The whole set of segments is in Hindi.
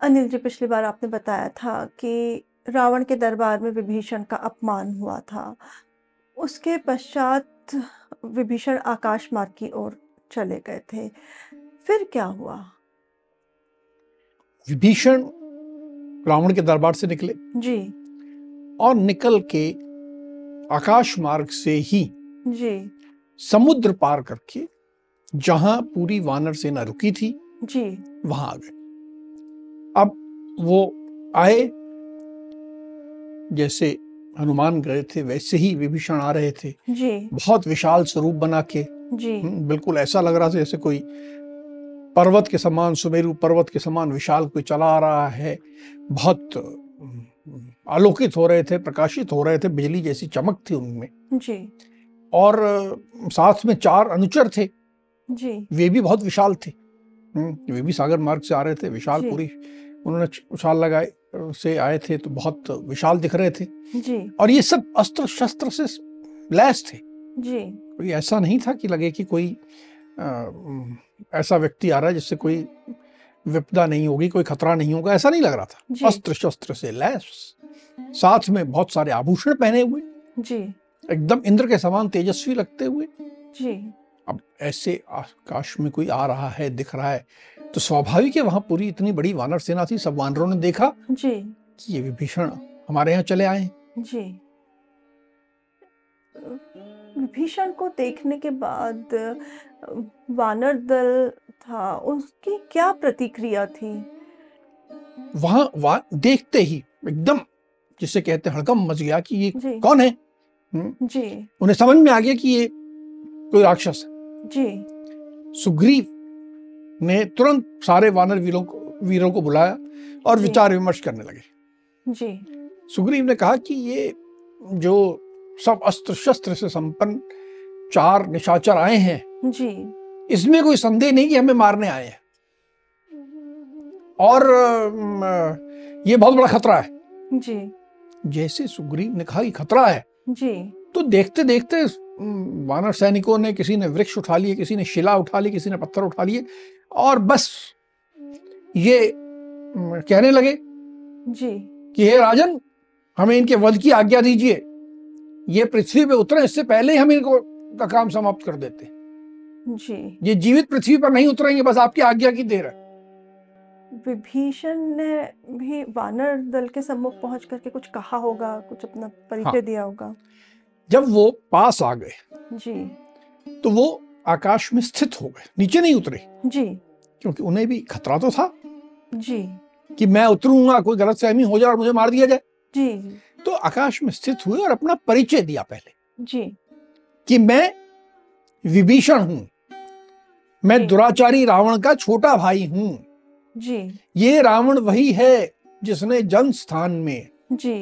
अनिल जी पिछली बार आपने बताया था कि रावण के दरबार में विभीषण का अपमान हुआ था। उसके पश्चात विभीषण आकाश मार्ग की ओर चले गए थे। फिर क्या हुआ? विभीषण रावण के दरबार से निकले जी। और निकल के आकाश मार्ग से ही जी। समुद्र पार करके जहाँ पूरी वानर सेना रुकी थी जी। वहाँ आ गए वो आए जैसे हनुमान गए थे वैसे ही विभीषण आ रहे थे जी। बहुत विशाल स्वरूप बना के जी। हम्म, बिल्कुल ऐसा लग रहा था जैसे कोई पर्वत के समान सुमेरु पर्वत के समान विशाल कोई चला आ रहा है बहुत हम्म, आलोकित हो रहे थे प्रकाशित हो रहे थे बिजली जैसी चमक थी उनमें जी। और साथ में चार अनुचर थे जी। वे भी बहुत विशाल थे हम्म, वे भी सागर मार्ग से आ रहे थे विशाल पूरी उन्होंने उछाल लगाए से आए थे तो बहुत विशाल दिख रहे थे जी। और ये सब अस्त्र शस्त्र से लैस थे जी। कोई ऐसा नहीं था कि लगे कि कोई आ, ऐसा व्यक्ति आ रहा है जिससे कोई विपदा नहीं होगी कोई खतरा नहीं होगा ऐसा नहीं लग रहा था अस्त्र शस्त्र से लैस साथ में बहुत सारे आभूषण पहने हुए जी। एकदम इंद्र के समान तेजस्वी लगते हुए जी। अब ऐसे आकाश में कोई आ रहा है दिख रहा है तो स्वाभाविक है वहाँ पूरी इतनी बड़ी वानर सेना थी सब वानरों ने देखा जी। कि ये विभीषण हमारे यहाँ चले आए जी। विभीषण को देखने के बाद वानर दल था उसकी क्या प्रतिक्रिया थी? वहाँ वा, देखते ही एकदम जिसे कहते हैं हड़कम मच गया कि ये जी। कौन है हम्म, जी। उन्हें समझ में आ गया कि ये कोई राक्षस है जी। सुग्रीव ने तुरंत सारे वानर वीरों को वीरों को बुलाया और विचार विमर्श करने लगे जी। सुग्रीव ने कहा कि ये जो सब अस्त्र शस्त्र से संपन्न चार निशाचर आए हैं जी। इसमें कोई संदेह नहीं कि हमें मारने आए हैं और ये बहुत बड़ा खतरा है जी। जैसे सुग्रीव ने कहा कि खतरा है जी। तो देखते देखते वानर सैनिकों ने किसी ने वृक्ष उठा लिए किसी ने शिला उठा ली किसी ने पत्थर उठा लिए और बस ये कहने लगे जी। कि हे राजन हमें इनके वध की आज्ञा दीजिए ये पृथ्वी पे उतरे इससे पहले ही हम इनको का काम समाप्त कर देते जी। ये जीवित पृथ्वी पर नहीं उतरेंगे बस आपकी आज्ञा की देर है विभीषण ने भी वानर दल के सम्मुख पहुँच करके कुछ कहा होगा, कुछ अपना परिचय हाँ। दिया होगा। जब वो पास आ गए जी। तो वो आकाश में स्थित हो गए नीचे नहीं उतरे जी। क्योंकि उन्हें भी खतरा तो था जी। कि मैं उतरूँगा कोई गलत सहमी हो जाए और मुझे मार दिया जाए जी। तो आकाश में स्थित हुए और अपना परिचय दिया पहले जी। कि मैं विभीषण हूँ मैं दुराचारी रावण का छोटा भाई हूँ जी। ये रावण वही है जिसने जन स्थान में जी।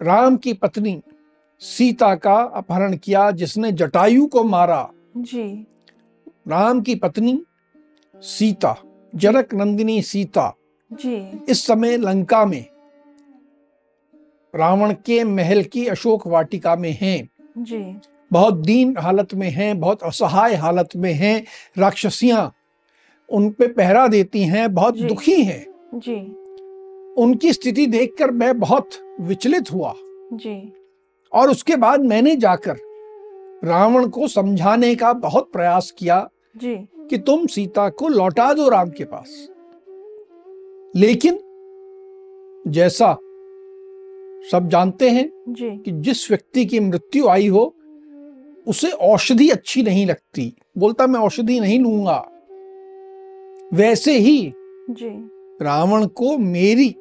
राम की पत्नी सीता का अपहरण किया जिसने जटायु को मारा जी। राम की पत्नी सीता जनक नंदिनी सीता जी। इस समय लंका में रावण के महल की अशोक वाटिका में हैं जी। बहुत दीन हालत में हैं बहुत असहाय हालत में हैं राक्षसियाँ उन पे पहरा देती हैं बहुत जी। दुखी हैं जी। उनकी स्थिति देखकर मैं बहुत विचलित हुआ जी। और उसके बाद मैंने जाकर रावण को समझाने का बहुत प्रयास किया जी। कि तुम सीता को लौटा दो राम के पास लेकिन जैसा सब जानते हैं जी। कि जिस व्यक्ति की मृत्यु आई हो उसे औषधि अच्छी नहीं लगती बोलता मैं औषधि नहीं लूँगा वैसे ही जी। रावण को मेरी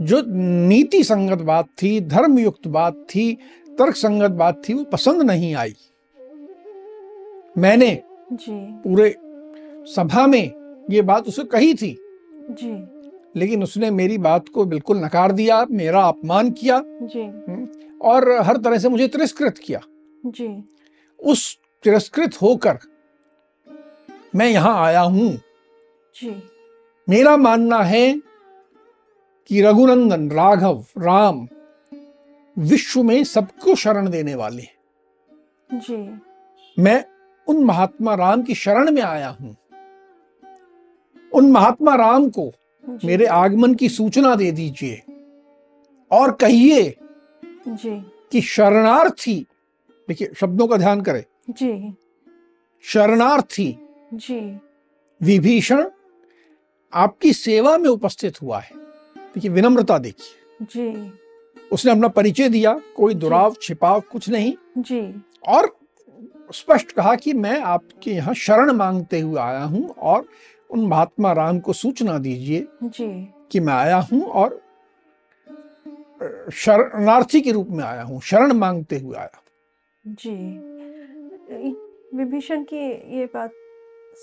जो नीति संगत बात थी धर्मयुक्त बात थी तर्क संगत बात थी वो पसंद नहीं आई। मैंने जी। पूरे सभा में ये बात उसे कही थी। जी। लेकिन उसने मेरी बात को बिल्कुल नकार दिया मेरा अपमान किया जी। और हर तरह से मुझे तिरस्कृत किया। जी। उस तिरस्कृत होकर मैं यहाँ आया हूँ। जी। मेरा मानना है कि रघुनंदन राघव राम विश्व में सबको शरण देने वाले जी। मैं उन महात्मा राम की शरण में आया हूँ। उन महात्मा राम को मेरे आगमन की सूचना दे दीजिए और कहिए कि शरणार्थी देखिए शब्दों का ध्यान करें। जी। शरणार्थी जी। विभीषण आपकी सेवा में उपस्थित हुआ है। देखिए विनम्रता देखिए। जी। उसने अपना परिचय दिया कोई दुराव छिपाव कुछ नहीं। जी। और स्पष्ट कहा कि मैं आपके यहाँ शरण मांगते हुए आया हूँ और उन महात्मा राम को सूचना दीजिए जी। कि मैं आया हूँ और शरणार्थी के रूप में आया हूँ शरण मांगते हुए आया जी। विभीषण की ये बात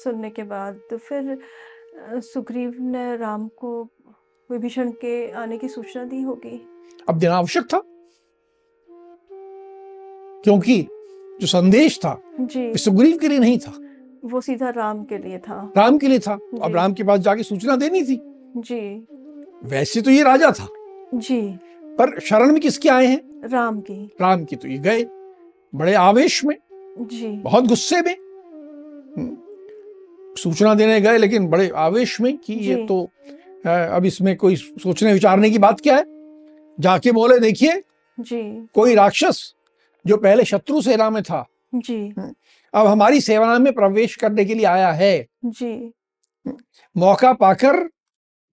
सुनने के बाद तो फिर सुग्रीव ने राम को विभीषण के आने की सूचना दी होगी? अब देना आवश्यक था। क्योंकि जो संदेश था सुग्रीव के लिए नहीं था। वो सीधा राम के लिए था। राम के लिए था। अब राम के पास जाके सूचना देनी थी। जी। वैसे तो ये राजा था। जी। पर शरण में किसके आए हैं? राम की। राम की तो ये गए। बड़े आवेश में। जी। बहुत गुस्से में। हम्म, सूचना देने गए लेकिन बड़े आवेश में कि ये तो अब इसमें कोई सोचने विचारने की बात क्या है? जाके बोले देखिए जी। कोई राक्षस जो पहले शत्रु सेना में था जी। अब हमारी सेना में प्रवेश करने के लिए आया है। जी। मौका पाकर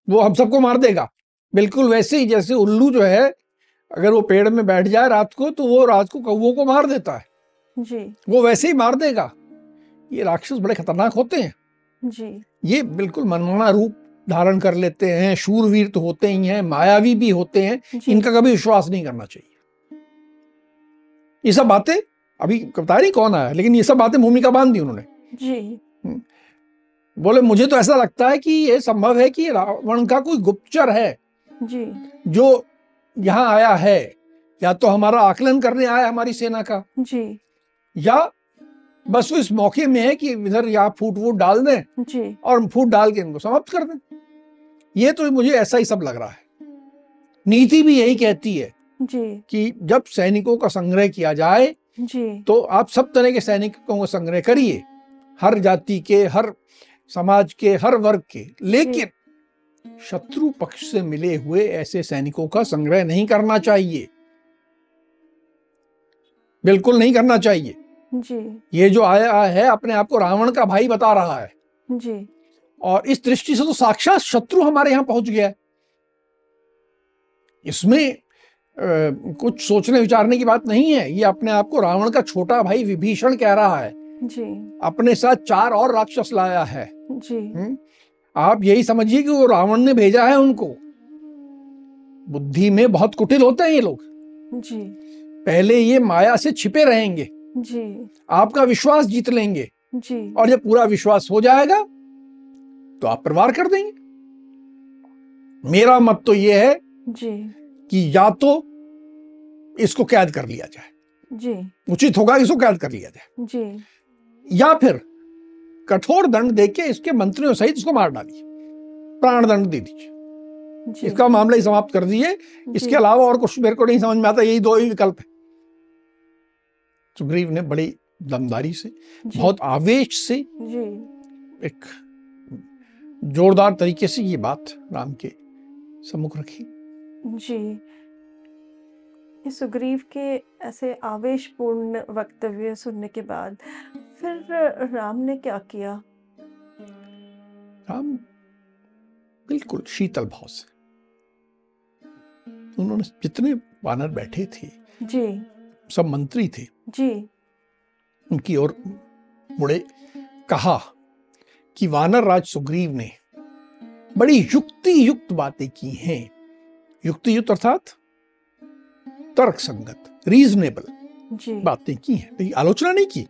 वो हम सबको मार देगा। बिल्कुल वैसे ही जैसे उल्लू जो है अगर वो पेड़ में बैठ जाए रात को तो वो रात को कौवों को मार देता है। जी। वो वैसे ही मार देगा। ये राक्षस बड़े खतरनाक होते हैं। जी। ये बिल्कुल मनमाना रूप धारण कर लेते हैं शूरवीर तो होते ही हैं मायावी भी होते हैं इनका कभी विश्वास नहीं करना चाहिए। ये सब बातें अभी बता नहीं कौन आया? लेकिन ये सब बातें भूमिका बाँध दी उन्होंने। जी। बोले मुझे तो ऐसा लगता है कि ये संभव है कि रावण का कोई गुप्तचर है। जी। जो यहाँ आया है या तो हमारा आकलन करने आया हमारी सेना का। जी। या बस वो इस मौके में है कि इधर यहाँ फूट वूट डाल दें जी। और फूट डाल के इनको समाप्त कर दें। ये तो मुझे ऐसा ही सब लग रहा है। नीति भी यही कहती है जी। कि जब सैनिकों का संग्रह किया जाए जी। तो आप सब तरह के सैनिकों का संग्रह करिए। हर जाति के हर समाज के हर वर्ग के। लेकिन शत्रु पक्ष से मिले हुए ऐसे सैनिकों का संग्रह नहीं करना चाहिए। बिल्कुल नहीं करना चाहिए। जी। ये जो आया है अपने आप को रावण का भाई बता रहा है। जी। और इस दृष्टि से तो साक्षात शत्रु हमारे यहाँ पहुँच गया है। इसमें कुछ सोचने विचारने की बात नहीं है। ये अपने आप को रावण का छोटा भाई विभीषण कह रहा है। जी। अपने साथ चार और राक्षस लाया है। जी। हम्म? आप यही समझिए कि वो रावण ने भेजा है उनको। बुद्धि में बहुत कुटिल होते हैं ये लोग। जी। पहले ये माया से छिपे रहेंगे। जी। आपका विश्वास जीत लेंगे। जी। और जब पूरा विश्वास हो जाएगा तो आप प्रवार कर देंगे। मेरा मत तो यह है जी। कि या तो इसको कैद कर लिया जाए। जी। उचित होगा इसको कैद कर लिया जाए। जी। या फिर कठोर दंड देके इसके मंत्रियों सहित इसको मार डालिए। प्राण दंड दे दीजिए। इसका मामला ही समाप्त कर दिए। इसके अलावा और कुछ मेरे को नहीं समझ में आता यही दो ही विकल्प है। सुग्रीव ने बड़ी दमदारी से बहुत आवेश से जी। एक जोरदार तरीके से ये बात राम के सम्मुख रखी। जी। सुग्रीव के ऐसे आवेशपूर्ण वक्तव्य सुनने के बाद फिर राम ने क्या किया? राम बिल्कुल शीतल भाव से। उन्होंने जितने वानर बैठे थे जी। सब मंत्री थे जी। उनकी ओर मुड़े कहा कि वानर राज सुग्रीव ने बड़ी युक्ति युक्त बातें की हैं। युक्ति युक्त अर्थात तर्क संगत रीजनेबल बातें की हैं। कोई आलोचना नहीं की?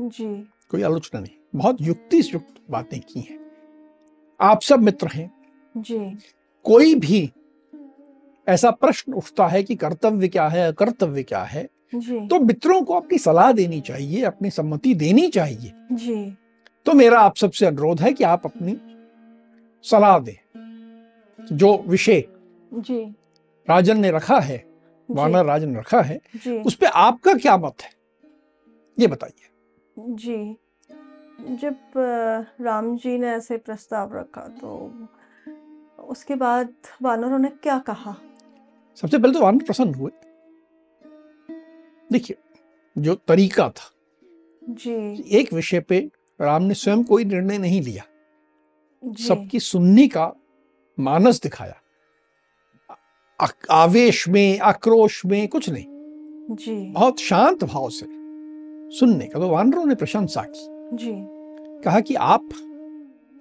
जी। कोई आलोचना नहीं। बहुत युक्ति युक्त बातें की हैं। आप सब मित्र हैं। जी। कोई भी ऐसा प्रश्न उठता है कि कर्तव्य क्या है कर्तव्य क्या है तो मित्रों को अपनी सलाह देनी चाहिए अपनी सम्मति देनी चाहिए। जी। तो मेरा आप सबसे अनुरोध है कि आप अपनी सलाह दें। जो विषय जी। राजन ने रखा है वानर राजन ने रखा है उस पर आपका क्या मत है? ये बताइए। जी। जब राम जी ने ऐसे प्रस्ताव रखा तो उसके बाद वानरों ने क्या कहा? सबसे पहले तो वानर प्रसन्न हुए। देखिए जो तरीका था। जी। एक विषय पे राम ने स्वयं कोई निर्णय नहीं लिया। सबकी सुनने का मानस दिखाया। आ- आवेश में आक्रोश में कुछ नहीं। जी। बहुत शांत भाव से सुनने का। तो वानरों ने प्रशंसा की। जी। कहा कि आप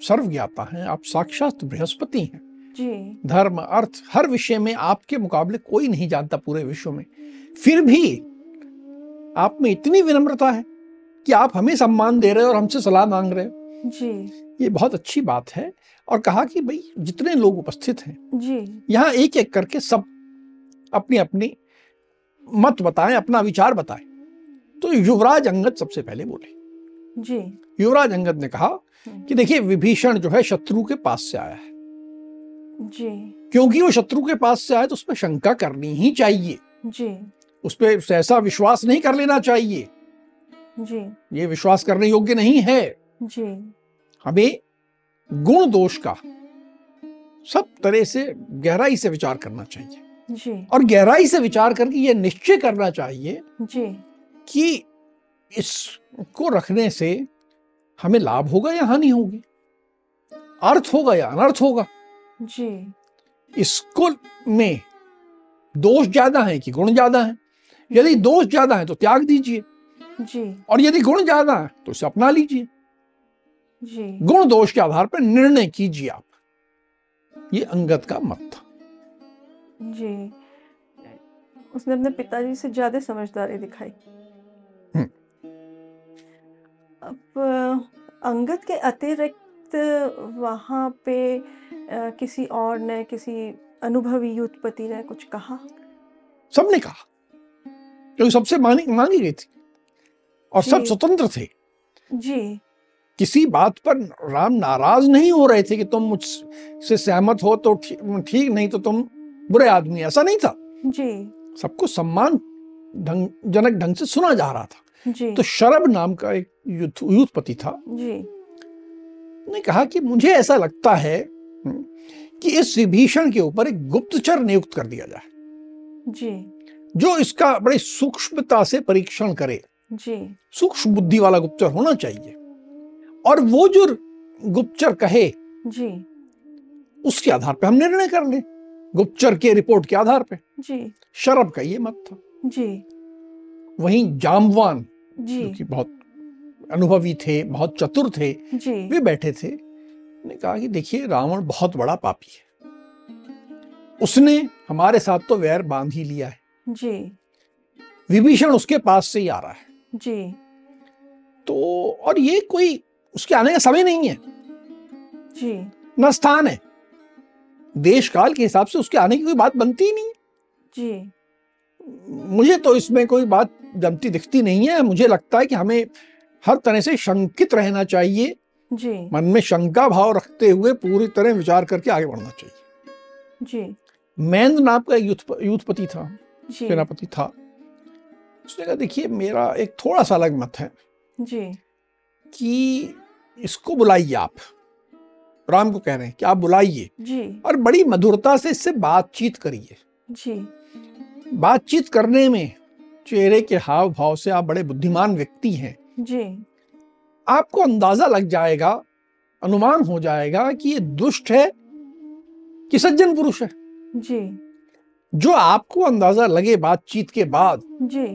सर्वज्ञाता हैं आप साक्षात बृहस्पति हैं। जी। धर्म अर्थ हर विषय में आपके मुकाबले कोई नहीं जानता पूरे विश्व में। फिर भी आप में इतनी विनम्रता है कि आप हमें सम्मान दे रहे हो और हमसे सलाह मांग रहे हो। जी। ये बहुत अच्छी बात है और कहा कि भाई जितने लोग उपस्थित हैं जी। यहाँ एक एक करके सब अपनी अपनी मत बताएँ अपना विचार बताएँ। तो युवराज अंगद सबसे पहले बोले। जी। युवराज अंगद ने कहा हम्म। कि देखिए विभीषण जो है शत्रु के पास से आया है। जी। क्योंकि वो शत्रु के पास से आया तो उसमें शंका करनी ही चाहिए। जी। उस पर ऐसा विश्वास नहीं कर लेना चाहिए। जी। ये विश्वास करने योग्य नहीं है। जी। हमें गुण दोष का सब तरह से गहराई से विचार करना चाहिए। जी। और गहराई से विचार करके ये निश्चय करना चाहिए जी। कि इसको रखने से हमें लाभ होगा या हानि होगी? अर्थ होगा या अनर्थ होगा? जी। इसको में दोष ज़्यादा है कि गुण ज़्यादा है? यदि दोष ज़्यादा है तो त्याग दीजिए। जी। और यदि गुण ज़्यादा है तो इसे अपना लीजिए। जी। गुण दोष के आधार पर निर्णय कीजिए आप। ये अंगद का मत था। जी। उसने अपने पिताजी से ज़्यादा समझदारी दिखाई। हम्म। अब अ, अंगद के अतिरिक्त वहाँ पे किसी और ने किसी अनुभवी युद्धपति ने कुछ कहा? सबने कहा। क्योंकि सबसे मांगी मांगी गई थी और सब स्वतंत्र थे। जी। किसी बात पर राम नाराज़ नहीं हो रहे थे कि तुम मुझसे सहमत हो तो ठीक नहीं तो तुम बुरे आदमी। ऐसा नहीं था। जी। सबको सम्मान ढंग जनक ढंग से सुना जा रहा था। जी। तो शरभ नाम का एक युद्ध युद्धपति था। जी। ने कहा कि मुझे ऐसा लगता है हम्म, कि इस विभीषण के ऊपर एक गुप्तचर नियुक्त कर दिया जाए। जी। जो इसका बड़ी सूक्ष्मता से परीक्षण करे। जी। सूक्ष्म बुद्धि वाला गुप्तचर होना चाहिए। और वो जो गुप्तचर कहे जी। उसके आधार पे हम निर्णय कर लें। गुप्तचर के रिपोर्ट के आधार पे। जी। शरभ का ये मत था। जी। वहीं जामवान जी। जो कि बहुत अनुभवी थे बहुत चतुर थे जी। वे बैठे थे। ने कहा कि देखिए रावण बहुत बड़ा पापी है। उसने हमारे साथ तो वैर बाँध ही लिया है। जी। विभीषण उसके पास से ही आ रहा है। जी। तो और ये कोई उसके आने का समय नहीं है। जी। न स्थान है। देश काल के हिसाब से उसके आने की कोई बात बनती ही नहीं जी। मुझे तो इसमें कोई बात जमती दिखती नहीं है। मुझे लगता है कि हमें हर तरह से शंकित रहना चाहिए। जी। मन में शंका भाव रखते हुए पूरी तरह विचार करके आगे बढ़ना चाहिए। जी। मैंद नाम का युद्धपति था। जी सेनापति था। उसने कहा देखिए मेरा एक थोड़ा सा अलग मत है जी। कि इसको बुलाइए आप। राम को कह रहे हैं कि आप बुलाइए जी। और बड़ी मधुरता से इससे बातचीत करिए। जी। बातचीत करने में चेहरे के हाव भाव से आप बड़े बुद्धिमान व्यक्ति हैं। जी। आपको अंदाज़ा लग जाएगा अनुमान हो जाएगा कि ये दुष्ट है कि सज्जन पुरुष है। जी। जो आपको अंदाज़ा लगे बातचीत के बाद जी।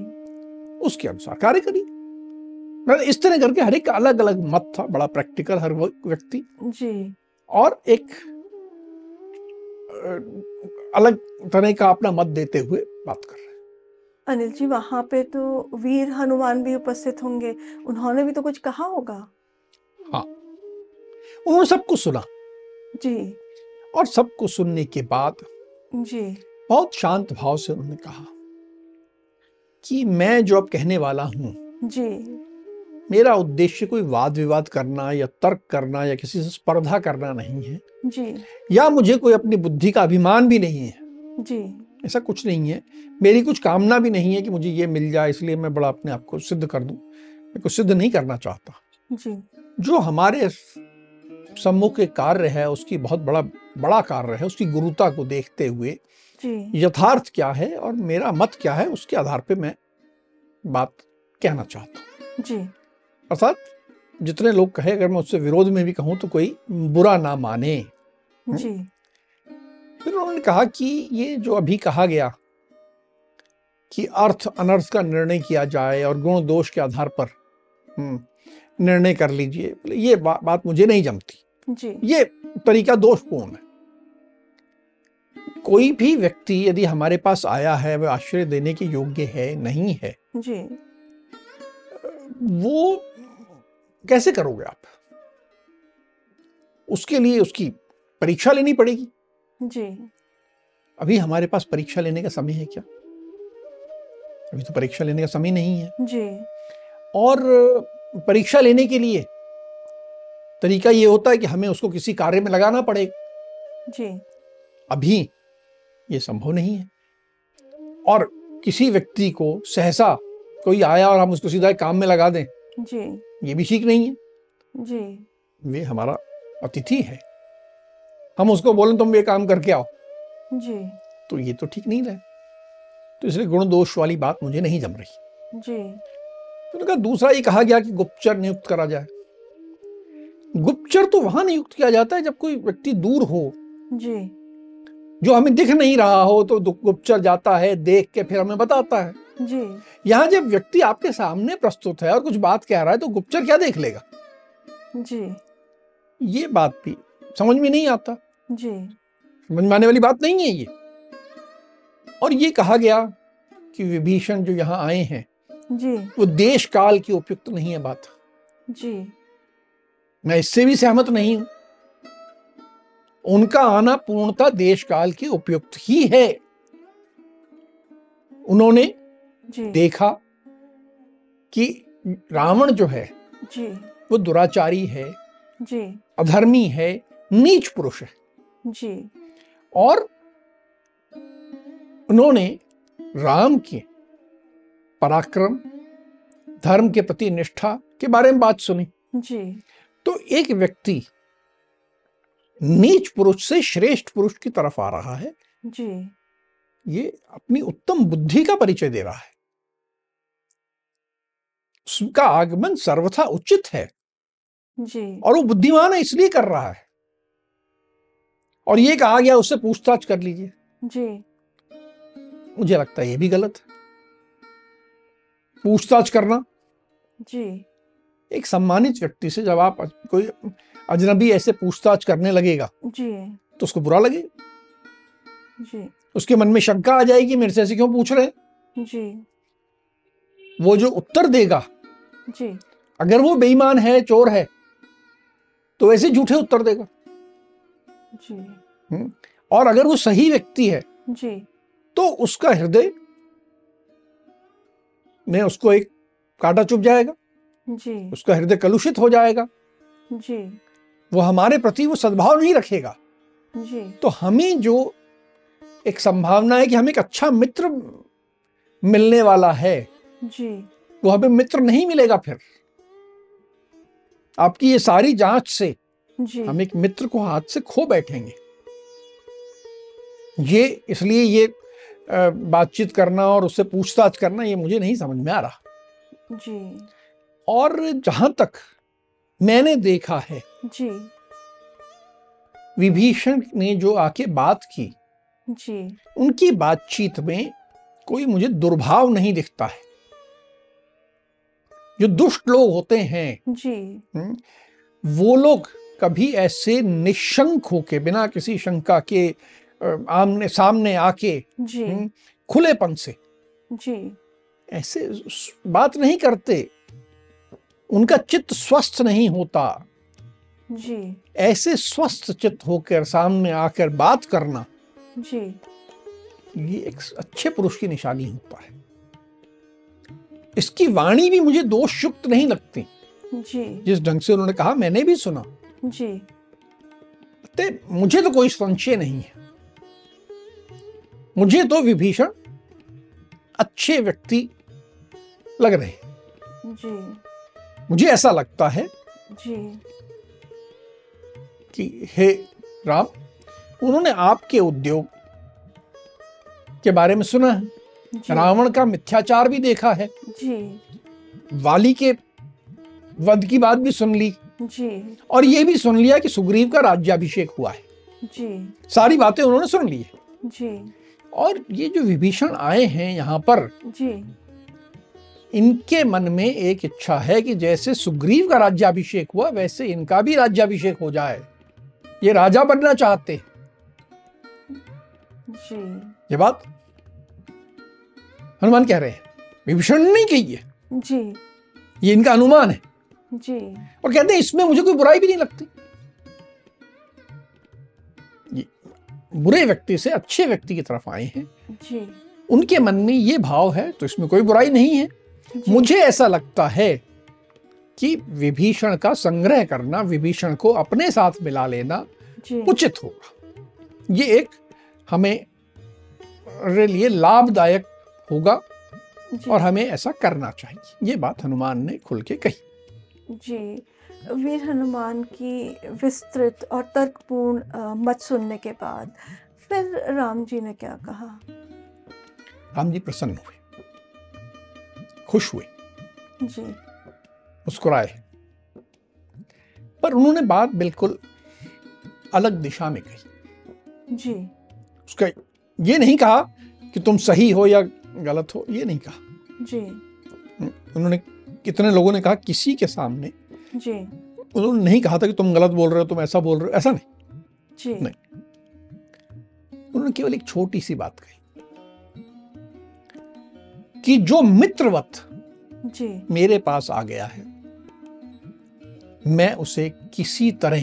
उसके अनुसार कार्य करिए। मतलब इस तरह करके हर एक अलग अलग मत था बड़ा प्रैक्टिकल हर व्यक्ति। जी। और एक अलग तरह का अपना मत देते हुए बात कर रहे हैं। अनिल जी वहाँ पे तो वीर हनुमान भी उपस्थित होंगे। उन्होंने भी तो कुछ कहा होगा? हाँ। उन्होंने सबको सुना। जी। और सबको सुनने के बाद जी। बहुत शांत भाव से उन्होंने कहा कि मैं जो अब कहने वाला हूँ जी। मेरा उद्देश्य कोई वाद विवाद करना या तर्क करना या किसी से स्पर्धा करना नहीं है। जी। या मुझे कोई अपनी बुद्धि का अभिमान भी नहीं है। जी। ऐसा कुछ नहीं है। मेरी कुछ कामना भी नहीं है कि मुझे ये मिल जाए इसलिए मैं बड़ा अपने आप को सिद्ध कर दूँ। मैं कुछ सिद्ध नहीं करना चाहता। जी। जो हमारे सम्मुख एक कार्य है उसकी बहुत बड़ा बड़ा कार्य है उसकी गुरुता को देखते हुए यथार्थ क्या है और मेरा मत क्या है उसके आधार पे मैं बात कहना चाहता हूँ। जी। अर्थात जितने लोग कहे अगर मैं उससे विरोध में भी कहूँ तो कोई बुरा ना माने। जी। फिर उन्होंने कहा कि ये जो अभी कहा गया कि अर्थ अनर्थ का निर्णय किया जाए और गुण दोष के आधार पर हम्म, निर्णय कर लीजिए ये बा, बात मुझे नहीं जमती। जी। ये तरीका दोषपूर्ण है। कोई भी व्यक्ति यदि हमारे पास आया है वह आश्रय देने के योग्य है नहीं है जी। वो कैसे करोगे आप? उसके लिए उसकी परीक्षा लेनी पड़ेगी। जी। अभी हमारे पास परीक्षा लेने का समय है क्या? अभी तो परीक्षा लेने का समय नहीं है। जी। और परीक्षा लेने के लिए तरीका ये होता है कि हमें उसको किसी कार्य में लगाना पड़ेगा। जी। अभी ये संभव नहीं है। और किसी व्यक्ति को सहसा कोई आया और हम उसको सीधा काम में लगा दें जी। ये भी ठीक नहीं है। जी। वे हमारा अतिथि है। हम उसको बोलें तुम ये काम करके आओ। जी। तो ये तो ठीक नहीं रहे। तो इसलिए गुण दोष वाली बात मुझे नहीं जम रही। जी। तो कहा दूसरा ये कहा गया कि गुप्तचर नियुक्त करा जाए। गुप्तचर तो वहाँ नियुक्त किया जाता है जब कोई व्यक्ति दूर हो। जी। जो हमें दिख नहीं रहा हो तो गुप्तचर जाता है देख के फिर हमें बताता है। जी। यहाँ जब व्यक्ति आपके सामने प्रस्तुत है और कुछ बात कह रहा है तो गुप्तचर क्या देख लेगा? जी। ये बात भी समझ में नहीं आता। जी। समझ में आने वाली बात नहीं है ये। और ये कहा गया कि विभीषण जो यहाँ आए हैं जी। वो देश काल की उपयुक्त नहीं है बात। जी। मैं इससे भी सहमत नहीं हूँ। उनका आना पूर्णता देश काल के उपयुक्त ही है। उन्होंने जी। देखा कि रावण जो है जी। वो दुराचारी है जी। अधर्मी है नीच पुरुष है। जी। और उन्होंने राम के पराक्रम धर्म के प्रति निष्ठा के बारे में बात सुनी। जी। तो एक व्यक्ति नीच पुरुष से श्रेष्ठ पुरुष की तरफ़ आ रहा है। जी। ये अपनी उत्तम बुद्धि का परिचय दे रहा है। उसका आगमन सर्वथा उचित है। जी। और वो बुद्धिमान है इसलिए कर रहा है। और ये कहा गया उससे पूछताछ कर लीजिए। जी। मुझे लगता है ये भी गलत है। पूछताछ करना। जी। एक सम्मानित व्यक्ति से जब आप कोई अजनबी ऐसे पूछताछ करने लगेगा जी। तो उसको बुरा लगेगा जी। उसके मन में शंका आ जाएगी मेरे से ऐसे क्यों पूछ रहे हैं? जी। वो जो उत्तर देगा जी। अगर वो बेईमान है चोर है तो ऐसे झूठे उत्तर देगा। जी। और अगर वो सही व्यक्ति है जी। तो उसका हृदय में उसको एक कांटा चुप जाएगा। जी। उसका हृदय कलुषित हो जाएगा। जी। वो हमारे प्रति वो सद्भाव नहीं रखेगा। जी। तो हमें जो एक संभावना है कि हमें एक अच्छा मित्र मिलने वाला है जी। वो हमें मित्र नहीं मिलेगा फिर। आपकी ये सारी जाँच से जी। हम एक मित्र को हाथ से खो बैठेंगे। ये इसलिए ये बातचीत करना और उससे पूछताछ करना ये मुझे नहीं समझ में आ रहा। जी। और जहाँ तक मैंने देखा है। जी। विभीषण ने जो आके बात की जी। उनकी बातचीत में कोई मुझे दुर्भाव नहीं दिखता है। जो दुष्ट लोग होते हैं जी। हम्म, वो लोग कभी ऐसे निशंक होके बिना किसी शंका के आमने सामने आके जी। हम्म, खुलेपन से जी। ऐसे बात नहीं करते। उनका चित्त स्वस्थ नहीं होता। जी। ऐसे स्वस्थ चित्त होकर सामने आकर बात करना जी। ये एक अच्छे पुरुष की निशानी होता है। इसकी वाणी भी मुझे दोष युक्त नहीं लगती। जी। जिस ढंग से उन्होंने कहा मैंने भी सुना। जी। ते मुझे तो कोई संशय नहीं है। मुझे तो विभीषण अच्छे व्यक्ति लग रहे हैं। जी। मुझे ऐसा लगता है जी। कि हे राम उन्होंने आपके उद्योग के बारे में सुना है। रावण का मिथ्याचार भी देखा है। जी। वाली के वध की बात भी सुन ली। जी। और ये भी सुन लिया कि सुग्रीव का राज्याभिषेक हुआ है। जी। सारी बातें उन्होंने सुन ली है। जी। और ये जो विभीषण आए हैं यहाँ पर जी। इनके मन में एक इच्छा है कि जैसे सुग्रीव का राज्याभिषेक हुआ वैसे इनका भी राज्याभिषेक हो जाए। ये राजा बनना चाहते जी। ये बात हनुमान कह रहे हैं। विभीषण नहीं कही है जी। ये इनका अनुमान है। जी। और कहते हैं इसमें मुझे कोई बुराई भी नहीं लगती। ये बुरे व्यक्ति से अच्छे व्यक्ति की तरफ़ आए हैं। जी। उनके मन में ये भाव है तो इसमें कोई बुराई नहीं है। मुझे ऐसा लगता है कि विभीषण का संग्रह करना विभीषण को अपने साथ मिला लेना उचित होगा। ये एक हमें लिए लाभदायक होगा और हमें ऐसा करना चाहिए। ये बात हनुमान ने खुल के कही। जी वीर हनुमान की विस्तृत और तर्कपूर्ण मत सुनने के बाद फिर राम जी ने क्या कहा? राम जी प्रसन्न हुए। खुश हुए। जी। मुस्कुराए। पर उन्होंने बात बिल्कुल अलग दिशा में कही। जी। उसका ये नहीं कहा कि तुम सही हो या गलत हो ये नहीं कहा। जी। उन्होंने कितने लोगों ने कहा किसी के सामने। जी। उन्होंने नहीं कहा था कि तुम गलत बोल रहे हो तुम ऐसा बोल रहे हो ऐसा नहीं। जी। नहीं। उन्होंने केवल एक छोटी सी बात कही। कि जो मित्रवत जी। मेरे पास आ गया है मैं उसे किसी तरह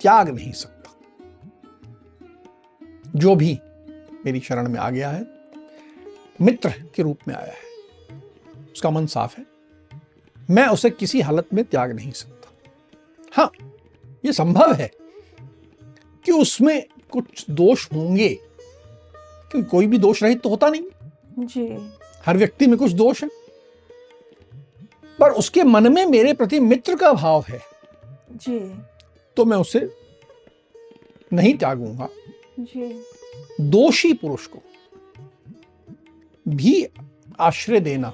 त्याग नहीं सकता। जो भी मेरी शरण में आ गया है मित्र के रूप में आया है उसका मन साफ़ है मैं उसे किसी हालत में त्याग नहीं सकता। हाँ यह संभव है कि उसमें कुछ दोष होंगे क्योंकि कोई भी दोष रहित तो होता नहीं। जी। हर व्यक्ति में कुछ दोष है। पर उसके मन में मेरे प्रति मित्र का भाव है। जी। तो मैं उसे नहीं त्यागूँगा। जी। दोषी पुरुष को भी आश्रय देना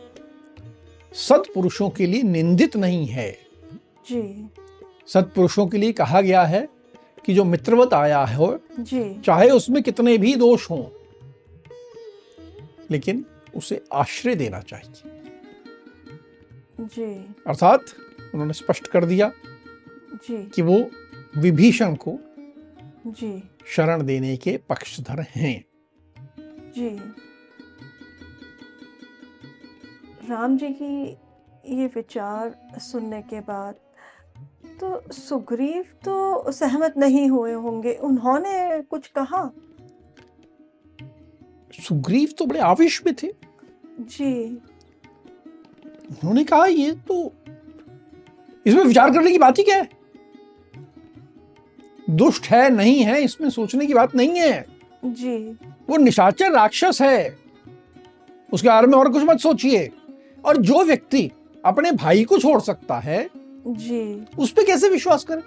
सत्पुरुषों के लिए निंदित नहीं है। जी। सत्पुरुषों के लिए कहा गया है कि जो मित्रवत आया हो जी। चाहे उसमें कितने भी दोष हों लेकिन उसे आश्रय देना चाहिए। जी। अर्थात उन्होंने स्पष्ट कर दिया जी। कि वो विभीषण को जी। शरण देने के पक्षधर हैं। जी। राम जी की ये विचार सुनने के बाद तो सुग्रीव तो सहमत नहीं हुए होंगे। उन्होंने कुछ कहा? सुग्रीव तो बड़े आवेश में थे। जी। उन्होंने कहा ये तो इसमें विचार करने की बात ही क्या है? दुष्ट है नहीं है इसमें सोचने की बात नहीं है। जी। वो निशाचर राक्षस है। उसके बारे में और कुछ मत सोचिए। और जो व्यक्ति अपने भाई को छोड़ सकता है जी। उस पर कैसे विश्वास करें?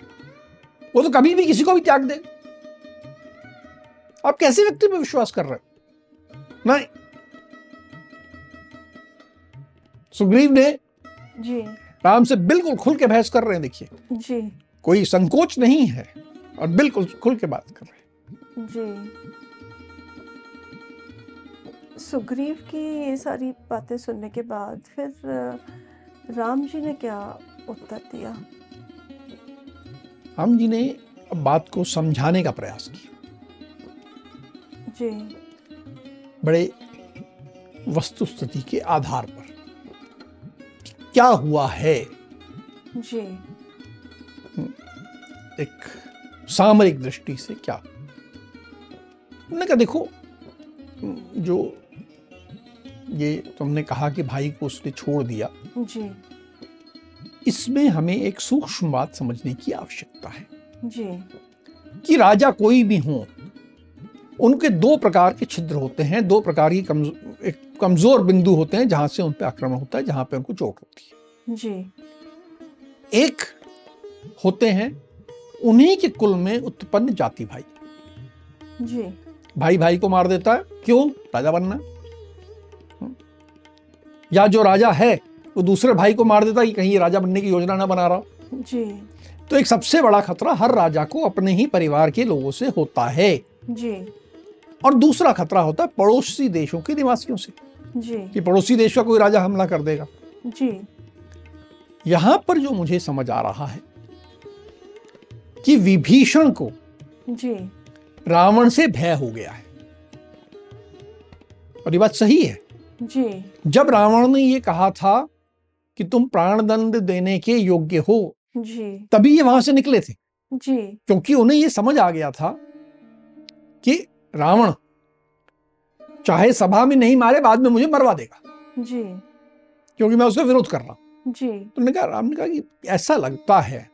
वो तो कभी भी किसी को भी त्याग दे। आप कैसे व्यक्ति पर विश्वास कर रहे हो? नहीं। सुग्रीव ने जी। राम से बिल्कुल खुल के बहस कर रहे हैं देखिए। जी। कोई संकोच नहीं है और बिल्कुल खुल के बात कर रहे हैं। जी। सुग्रीव की ये सारी बातें सुनने के बाद फिर राम जी ने क्या उत्तर दिया? राम जी ने बात को समझाने का प्रयास किया। जी। बड़े वस्तुस्थिति के आधार पर। क्या हुआ है? जी। एक सामरिक दृष्टि से क्या? उन्होंने कहा देखो जो ये तुमने कहा कि भाई को उसने छोड़ दिया जी। इसमें हमें एक सूक्ष्म बात समझने की आवश्यकता है जी। कि राजा कोई भी हो उनके दो प्रकार के छिद्र होते हैं दो प्रकार की कमज़ोर एक कमज़ोर बिंदु होते हैं जहाँ से उन पर आक्रमण होता है जहाँ पे उनको चोट होती है। जी। एक होते हैं उन्हीं के कुल में उत्पन्न जाति भाई। जी। भाई भाई को मार देता है क्यों? राजा बनना। या जो राजा है वो दूसरे भाई को मार देता है कि कहीं ये राजा बनने की योजना ना बना रहा हो। जी। तो एक सबसे बड़ा खतरा हर राजा को अपने ही परिवार के लोगों से होता है। जी। और दूसरा खतरा होता है पड़ोसी देशों के निवासियों से जी। कि पड़ोसी देश का कोई राजा हमला कर देगा। जी। यहाँ पर जो मुझे समझ आ रहा है कि विभीषण को जी। रावण से भय हो गया है। और ये बात सही है। जी। जब रावण ने ये कहा था कि तुम प्राण दंड देने के योग्य हो जी। तभी ये वहाँ से निकले थे। जी। क्योंकि उन्हें ये समझ आ गया था कि रावण चाहे सभा में नहीं मारे बाद में मुझे मरवा देगा। जी। क्योंकि मैं उसका विरोध कर रहा हूँ। जी। तो कहा राम ने कहा कि ऐसा लगता है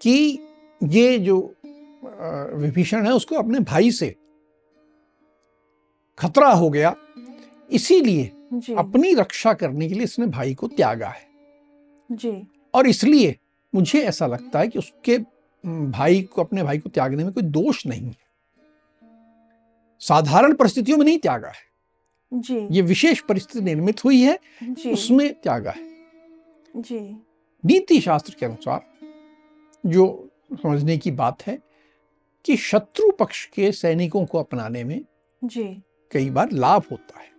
कि ये जो विभीषण है उसको अपने भाई से खतरा हो गया। इसीलिए अपनी रक्षा करने के लिए इसने भाई को त्यागा है। जी। और इसलिए मुझे ऐसा लगता है कि उसके भाई को अपने भाई को त्यागने में कोई दोष नहीं है। साधारण परिस्थितियों में नहीं त्यागा है। जी। ये विशेष परिस्थिति निर्मित हुई है जी। उसमें त्यागा है। जी। नीति शास्त्र के अनुसार जो समझने की बात है कि शत्रु पक्ष के सैनिकों को अपनाने में जी। कई बार लाभ होता है।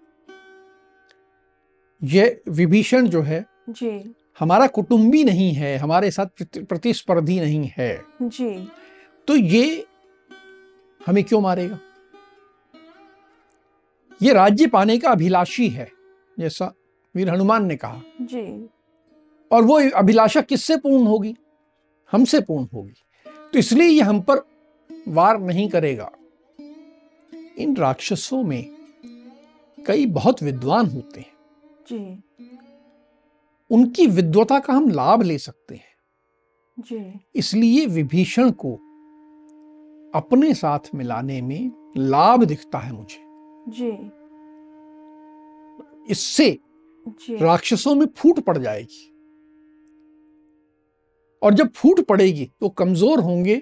यह विभीषण जो है जी। हमारा कुटुंबी नहीं है हमारे साथ प्रतिस्पर्धी नहीं है। जी। तो ये हमें क्यों मारेगा? ये राज्य पाने का अभिलाषी है जैसा वीर हनुमान ने कहा। जी। और वो अभिलाषा किससे पूर्ण होगी? हमसे पूर्ण होगी। तो इसलिए ये हम पर वार नहीं करेगा। इन राक्षसों में कई बहुत विद्वान होते हैं। जी। उनकी विद्वता का हम लाभ ले सकते हैं। जी। इसलिए विभीषण को अपने साथ मिलाने में लाभ दिखता है मुझे। जी। इससे जी। राक्षसों में फूट पड़ जाएगी। और जब फूट पड़ेगी तो कमज़ोर होंगे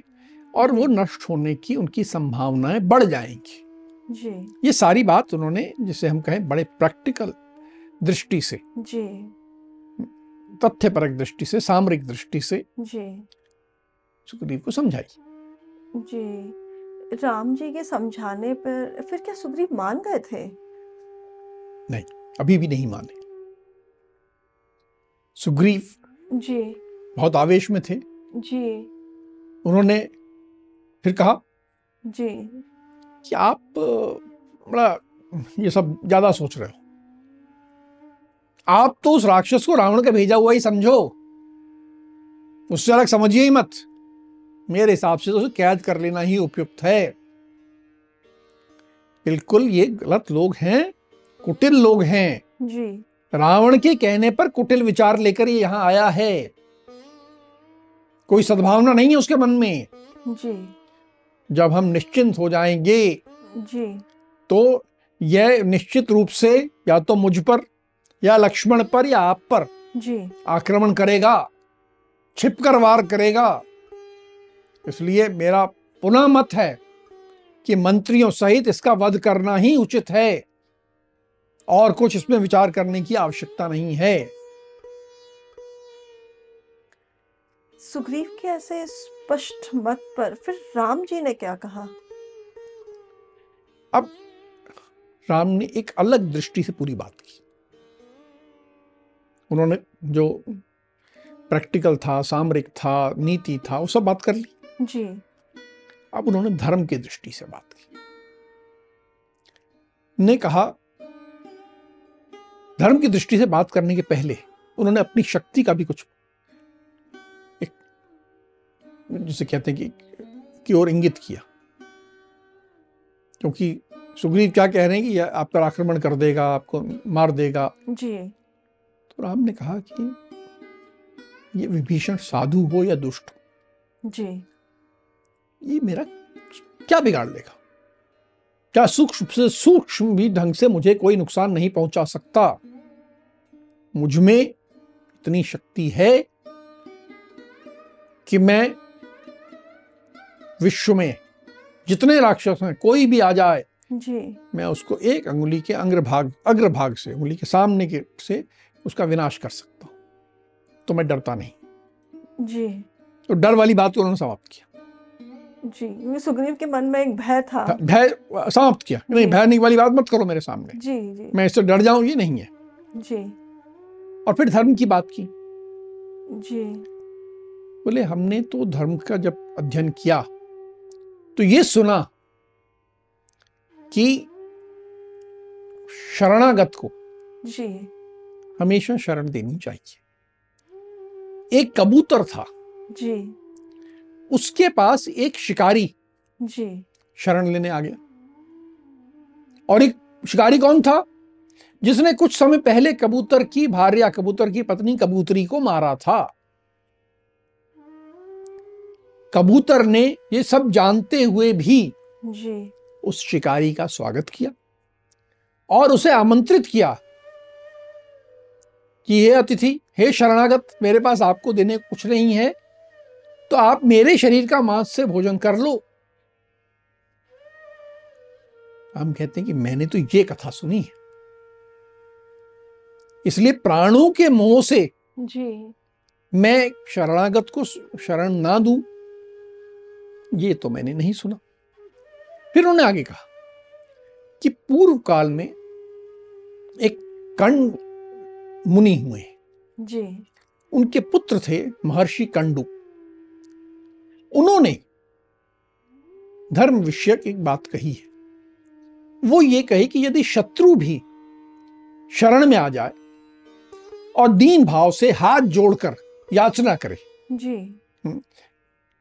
और वो नष्ट होने की उनकी संभावनाएँ बढ़ जाएँगी। जी। ये सारी बात उन्होंने जिसे हम कहें बड़े प्रैक्टिकल दृष्टि से जी। तथ्यपरक दृष्टि से सामरिक दृष्टि से जी। सुग्रीव को समझाई। जी। राम जी के समझाने पर फिर क्या सुग्रीव मान गए थे? नहीं अभी भी नहीं माने। सुग्रीव जी। बहुत आवेश में थे। जी। उन्होंने फिर कहा जी। कि आप बड़ा ये सब ज़्यादा सोच रहे हो। आप तो उस राक्षस को रावण का भेजा हुआ ही समझो। उससे अलग समझिए ही मत। मेरे हिसाब से तो उसे कैद कर लेना ही उपयुक्त है। बिल्कुल ये गलत लोग हैं कुटिल लोग हैं। जी। रावण के कहने पर कुटिल विचार लेकर ये यहाँ आया है। कोई सद्भावना नहीं है उसके मन में। जी। जब हम निश्चिंत हो जाएँगे जी। तो यह निश्चित रूप से या तो मुझ पर या लक्ष्मण पर या आप पर जी। आक्रमण करेगा छिपकर वार करेगा। इसलिए मेरा पुनः मत है कि मंत्रियों सहित इसका वध करना ही उचित है। और कुछ इसमें विचार करने की आवश्यकता नहीं है। सुग्रीव के ऐसे स्पष्ट मत पर फिर राम जी ने क्या कहा? अब राम ने एक अलग दृष्टि से पूरी बात की। उन्होंने जो प्रैक्टिकल था सामरिक था नीति था वो सब बात कर ली। जी। अब उन्होंने धर्म की दृष्टि से बात की। ने कहा धर्म की दृष्टि से बात करने के पहले उन्होंने अपनी शक्ति का भी कुछ एक जिसे कहते हैं कि की ओर इंगित किया। क्योंकि सुग्रीव क्या कह रहे हैं कि आप पर आक्रमण कर देगा आपको मार देगा। जी। तो राम ने कहा कि ये विभीषण साधु हो या दुष्ट हो? जी। ये मेरा क्या बिगाड़ लेगा? क्या सूक्ष्म से सूक्ष्म भी ढंग से मुझे कोई नुकसान नहीं पहुँचा सकता? मुझमें इतनी शक्ति है कि मैं विश्व में जितने राक्षस हैं कोई भी आ जाए जी। मैं उसको एक अंगुली के अग्रभाग अग्रभाग से अंगुली के सामने के से उसका विनाश कर सकता हूँ। तो मैं डरता नहीं। जी। तो डर वाली बात को उन्होंने समाप्त किया। जी सुग्रीव के मन में एक भय था। भय समाप्त किया। नहीं। भय वाली बात मत करो मेरे सामने। जी जी। मैं इससे डर जाऊँ ये नहीं है। जी। और फिर धर्म की बात की। जी। बोले हमने तो धर्म का जब अध्ययन किया तो ये सुना कि शरणागत को जी। हमेशा शरण देनी चाहिए। एक कबूतर था। जी। उसके पास एक शिकारी जी। शरण लेने आ गया। और एक शिकारी कौन था? जिसने कुछ समय पहले कबूतर की भार्या कबूतर की पत्नी कबूतरी को मारा था। कबूतर ने ये सब जानते हुए भी जी। उस शिकारी का स्वागत किया और उसे आमंत्रित किया कि हे अतिथि हे शरणागत मेरे पास आपको देने कुछ नहीं है। तो आप मेरे शरीर का मांस से भोजन कर लो। हम कहते हैं कि मैंने तो ये कथा सुनी है। इसलिए प्राणों के मोह से जी। मैं शरणागत को शरण ना दू ये तो मैंने नहीं सुना। फिर उन्होंने आगे कहा कि पूर्व काल में एक कंड मुनि हुए। जी। उनके पुत्र थे महर्षि कंडु। उन्होंने धर्म विषयक एक बात कही है। वो ये कही कि यदि शत्रु भी शरण में आ जाए और दीन भाव से हाथ जोड़कर याचना करे जी।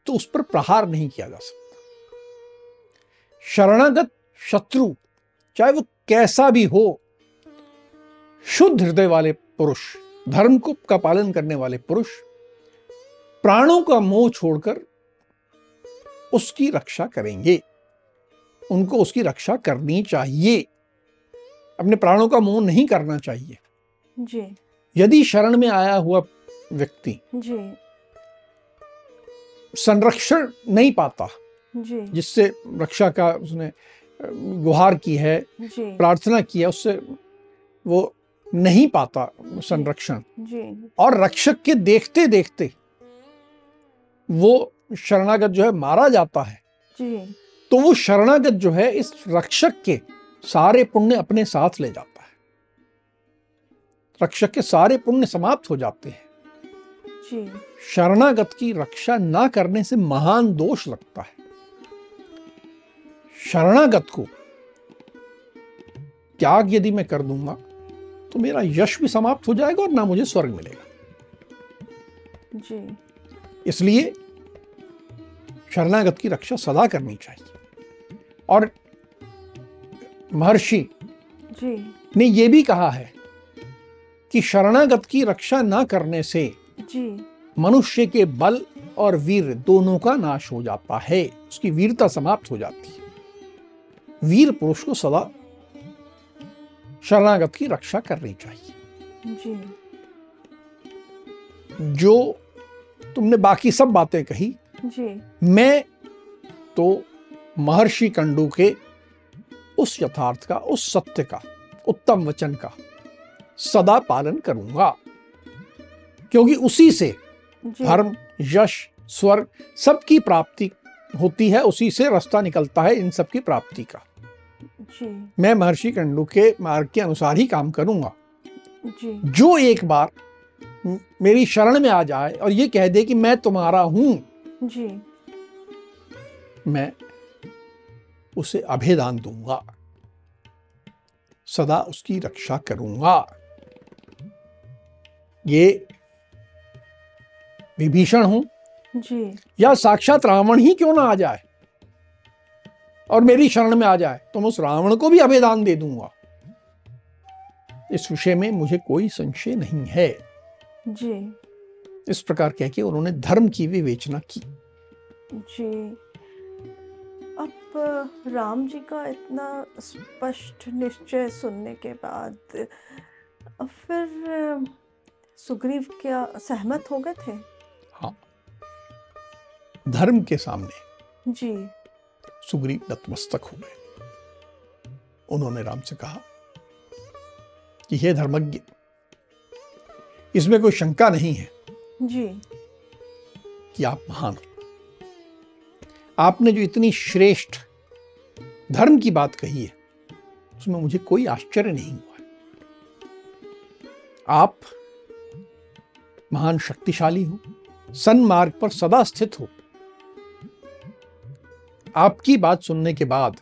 तो उस पर प्रहार नहीं किया जा सकता। शरणागत शत्रु चाहे वो कैसा भी हो शुद्ध हृदय वाले पुरुष धर्म को का पालन करने वाले पुरुष प्राणों का मोह छोड़कर उसकी रक्षा करेंगे। उनको उसकी रक्षा करनी चाहिए। अपने प्राणों का मोह नहीं करना चाहिए। जी। यदि शरण में आया हुआ व्यक्ति जी। संरक्षण नहीं पाता जी। जिससे रक्षा का उसने गुहार की है प्रार्थना की है उससे वो नहीं पाता संरक्षण। और रक्षक के देखते देखते वो शरणागत जो है मारा जाता है। जी। तो वो शरणागत जो है इस रक्षक के सारे पुण्य अपने साथ ले जाता है। रक्षक के सारे पुण्य समाप्त हो जाते हैं। जी। शरणागत की रक्षा ना करने से महान दोष लगता है। शरणागत को त्याग यदि मैं कर दूँगा तो मेरा यश भी समाप्त हो जाएगा और ना मुझे स्वर्ग मिलेगा। जी। इसलिए शरणागत की रक्षा सदा करनी चाहिए। और महर्षि जी। ने यह भी कहा है कि शरणागत की रक्षा ना करने से जी। मनुष्य के बल और वीर दोनों का नाश हो जाता है। उसकी वीरता समाप्त हो जाती है। वीर पुरुष को सदा शरणागत की रक्षा करनी चाहिए। जी। जो तुमने बाकी सब बातें कही जी। मैं तो महर्षि कंडू के उस यथार्थ का उस सत्य का उत्तम वचन का सदा पालन करूँगा। क्योंकि उसी से धर्म यश स्वर्ग सबकी प्राप्ति होती है उसी से रास्ता निकलता है इन सब की प्राप्ति का। जी। मैं महर्षि कंडू के मार्ग के अनुसार ही काम करूँगा। जी। जो एक बार मेरी शरण में आ जाए और ये कह दे कि मैं तुम्हारा हूँ जी। मैं उसे अभेदान दूँगा। सदा उसकी रक्षा करूँगा। ये विभीषण हूँ। जी। या साक्षात रावण ही क्यों ना आ जाए? और मेरी शरण में आ जाए तो मैं उस रावण को भी अभेदान दे दूँगा। इस विषय में मुझे कोई संशय नहीं है। जी। इस प्रकार कह के उन्होंने धर्म की विवेचना की। जी। अब राम जी का इतना स्पष्ट निश्चय सुनने के बाद फिर सुग्रीव क्या सहमत हो गए थे? हाँ। धर्म के सामने जी। सुग्रीव नतमस्तक हो गए। उन्होंने राम से कहा कि हे धर्मज्ञ इसमें कोई शंका नहीं है। जी। कि आप महान हो। आपने जो इतनी श्रेष्ठ धर्म की बात कही है उसमें मुझे कोई आश्चर्य नहीं हुआ आप महान शक्तिशाली हो सन्मार्ग पर सदा स्थित हो। आपकी बात सुनने के बाद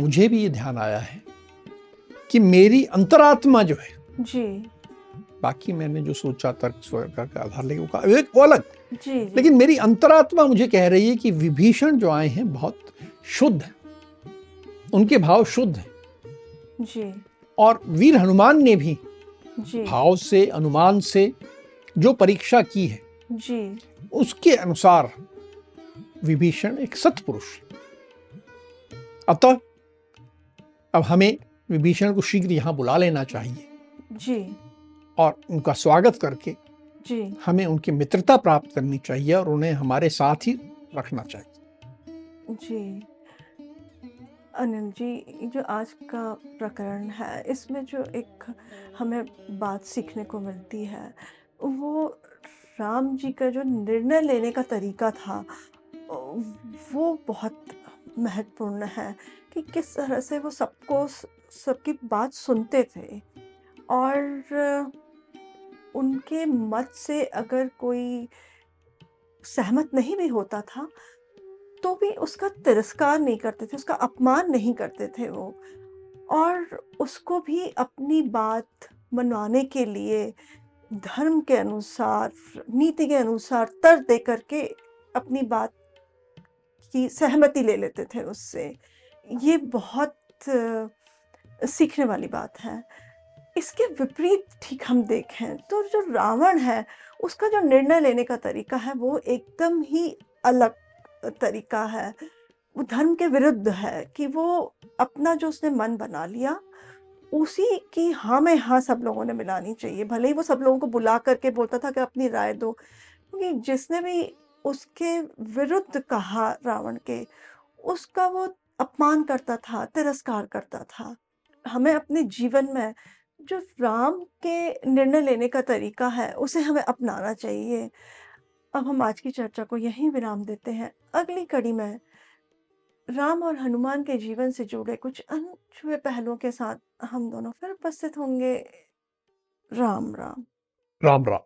मुझे भी ये ध्यान आया है कि मेरी अंतरात्मा जो है जी। बाकी मैंने जो सोचा तर्क स्वर्ग का आधार लेके वो कहा एक वो अलग। जी जी। लेकिन मेरी अंतरात्मा मुझे कह रही है कि विभीषण जो आए हैं बहुत शुद्ध हैं। उनके भाव शुद्ध हैं। जी। और वीर हनुमान ने भी जी। भाव से अनुमान से जो परीक्षा की है जी। उसके अनुसार विभीषण एक सत्पुरुष। अतः अब हमें विभीषण को शीघ्र यहाँ बुला लेना चाहिए। जी। और उनका स्वागत करके जी। हमें उनकी मित्रता प्राप्त करनी चाहिए और उन्हें हमारे साथ ही रखना चाहिए। जी। अनिल जी जो आज का प्रकरण है इसमें जो एक हमें बात सीखने को मिलती है वो राम जी का जो निर्णय लेने का तरीका था वो बहुत महत्वपूर्ण है कि किस तरह से वो सबको सबकी बात सुनते थे। और उनके मत से अगर कोई सहमत नहीं भी होता था तो भी उसका तिरस्कार नहीं करते थे, उसका अपमान नहीं करते थे वो। और उसको भी अपनी बात मनवाने के लिए, धर्म के अनुसार, नीति के अनुसार तर दे करके अपनी बात की सहमति ले लेते थे उससे। ये बहुत सीखने वाली बात है। इसके विपरीत ठीक हम देखें तो जो रावण है, उसका जो निर्णय लेने का तरीका है, वो एकदम ही अलग तरीका है। वो धर्म के विरुद्ध है कि वो अपना जो उसने मन बना लिया, उसी की हाँ में हाँ सब लोगों ने मिलानी चाहिए। भले ही वो सब लोगों को बुला करके बोलता था कि अपनी राय दो, क्योंकि जिसने भी उसके विरुद्ध कहा रावण के, उसका वो अपमान करता था, तिरस्कार करता था। हमें अपने जीवन में जो राम के निर्णय लेने का तरीका है, उसे हमें अपनाना चाहिए। अब हम आज की चर्चा को यहीं विराम देते हैं। अगली कड़ी में राम और हनुमान के जीवन से जुड़े कुछ अनछुए पहलुओं के साथ हम दोनों फिर उपस्थित होंगे। राम राम। राम राम।